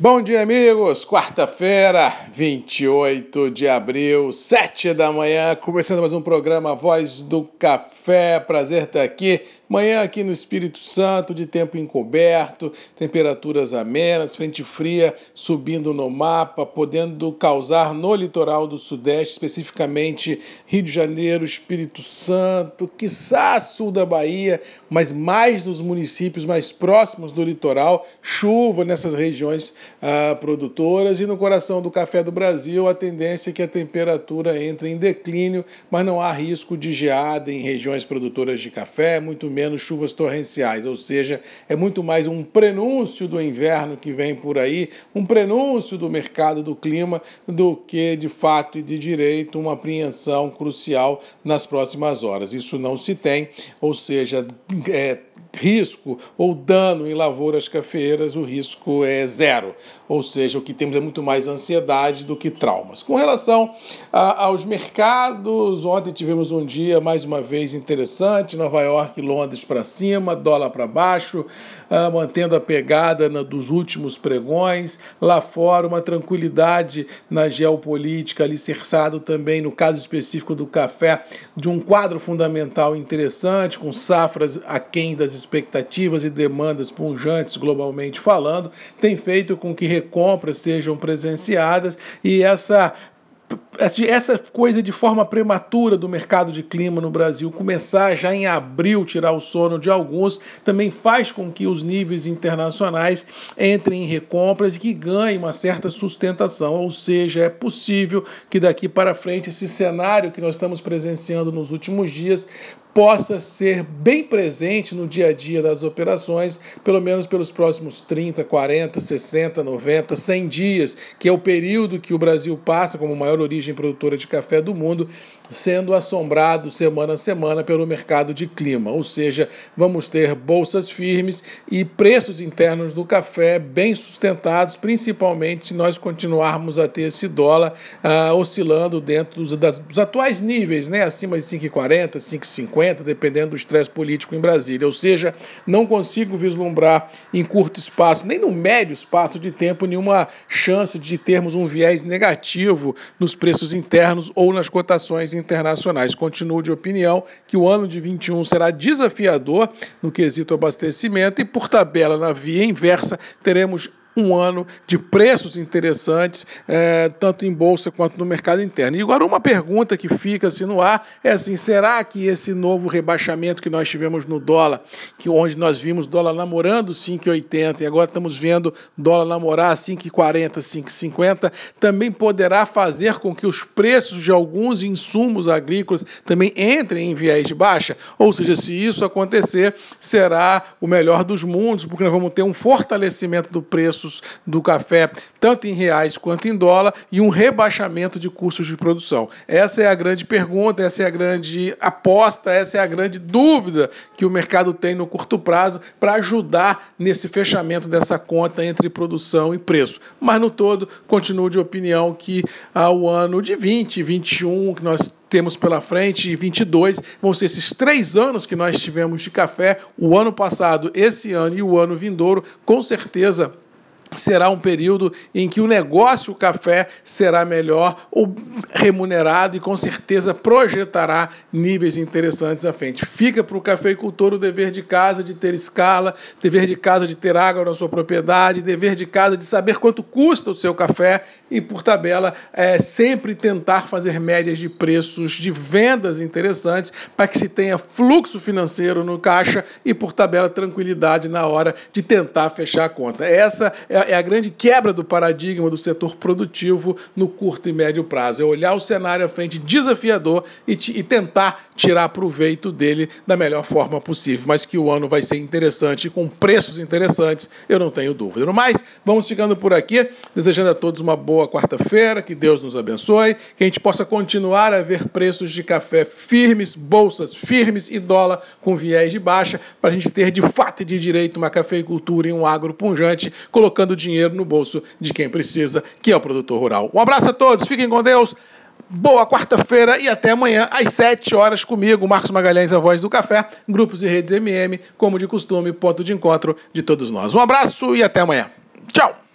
Bom dia, amigos! Quarta-feira, 28 de abril, 7 da manhã, começando mais um programa Voz do Café. Prazer estar aqui Manhã aqui no Espírito Santo, de tempo encoberto, temperaturas amenas, frente fria subindo no mapa, podendo causar no litoral do Sudeste, especificamente Rio de Janeiro, Espírito Santo, quiçá sul da Bahia, mas mais nos municípios mais próximos do litoral, chuva nessas regiões ah, produtoras e no coração do café do Brasil, a tendência é que a temperatura entre em declínio, mas não há risco de geada em regiões produtoras de café, muito menos chuvas torrenciais, ou seja, é muito mais um prenúncio do inverno que vem por aí, um prenúncio do mercado do clima, do que de fato e de direito uma apreensão crucial nas próximas horas. Isso não se tem, ou seja, é, risco ou dano em lavouras cafeeiras, o risco é zero. Ou seja, o que temos é muito mais ansiedade do que traumas. Com relação a, aos mercados, ontem tivemos um dia mais uma vez interessante, Nova York Londres para cima, dólar para baixo, uh, mantendo a pegada na, dos últimos pregões. Lá fora, uma tranquilidade na geopolítica, alicerçado também, no caso específico do café, de um quadro fundamental interessante, com safras aquém das expectativas e demandas punjantes globalmente falando, tem feito com que recompras sejam presenciadas e essa essa coisa de forma prematura do mercado de clima no Brasil começar já em abril tirar o sono de alguns também faz com que os níveis internacionais entrem em recompras e que ganhem uma certa sustentação, ou seja, é possível que daqui para frente esse cenário que nós estamos presenciando nos últimos dias possa ser bem presente no dia a dia das operações, pelo menos pelos próximos 30, 40, 60, 90, 100 dias, que é o período que o Brasil passa como maior origem produtora de café do mundo, sendo assombrado semana a semana pelo mercado de clima. Ou seja, vamos ter bolsas firmes e preços internos do café bem sustentados, principalmente se nós continuarmos a ter esse dólar ah, oscilando dentro dos, das, dos atuais níveis, né, acima de 5,40, 5,50 dependendo do estresse político em Brasília. Ou seja, não consigo vislumbrar em curto espaço, nem no médio espaço de tempo, nenhuma chance de termos um viés negativo nos preços internos ou nas cotações internacionais. Continuo de opinião que o ano de 21 será desafiador no quesito abastecimento e, por tabela, na via inversa, teremos um ano de preços interessantes, é, tanto em bolsa quanto no mercado interno. E agora, uma pergunta que fica assim no ar é assim: será que esse novo rebaixamento que nós tivemos no dólar, que onde nós vimos dólar namorando 5,80 e agora estamos vendo dólar namorar 5,40, 5,50, também poderá fazer com que os preços de alguns insumos agrícolas também entrem em viés de baixa? Ou seja, se isso acontecer, será o melhor dos mundos, porque nós vamos ter um fortalecimento do preço do café, tanto em reais quanto em dólar, e um rebaixamento de custos de produção? Essa é a grande pergunta, essa é a grande aposta, essa é a grande dúvida que o mercado tem no curto prazo para ajudar nesse fechamento dessa conta entre produção e preço. Mas no todo, continuo de opinião que ao ano de 20, 21, que nós temos pela frente, 22, vão ser esses três anos que nós tivemos de café, o ano passado, esse ano e o ano vindouro, com certeza será um período em que o negócio o café será melhor ou remunerado e com certeza projetará níveis interessantes à frente. Fica para o cafeicultor o dever de casa de ter escala, dever de casa de ter água na sua propriedade, dever de casa de saber quanto custa o seu café e, por tabela, é, sempre tentar fazer médias de preços de vendas interessantes para que se tenha fluxo financeiro no caixa e, por tabela, tranquilidade na hora de tentar fechar a conta. Essa é é a grande quebra do paradigma do setor produtivo no curto e médio prazo. É olhar o cenário à frente desafiador e, e tentar tirar proveito dele da melhor forma possível. Mas que o ano vai ser interessante, com preços interessantes, eu não tenho dúvida. No mais, vamos ficando por aqui, desejando a todos uma boa quarta-feira, que Deus nos abençoe, que a gente possa continuar a ver preços de café firmes, bolsas firmes e dólar com viés de baixa, para a gente ter de fato e de direito uma cafeicultura e um agro punjante, colocando colocando dinheiro no bolso de quem precisa, que é o produtor rural. Um abraço a todos, fiquem com Deus. Boa quarta-feira e até amanhã às 7 horas comigo, Marcos Magalhães, a voz do café, grupos e redes MM, como de costume, ponto de encontro de todos nós. Um abraço e até amanhã. Tchau!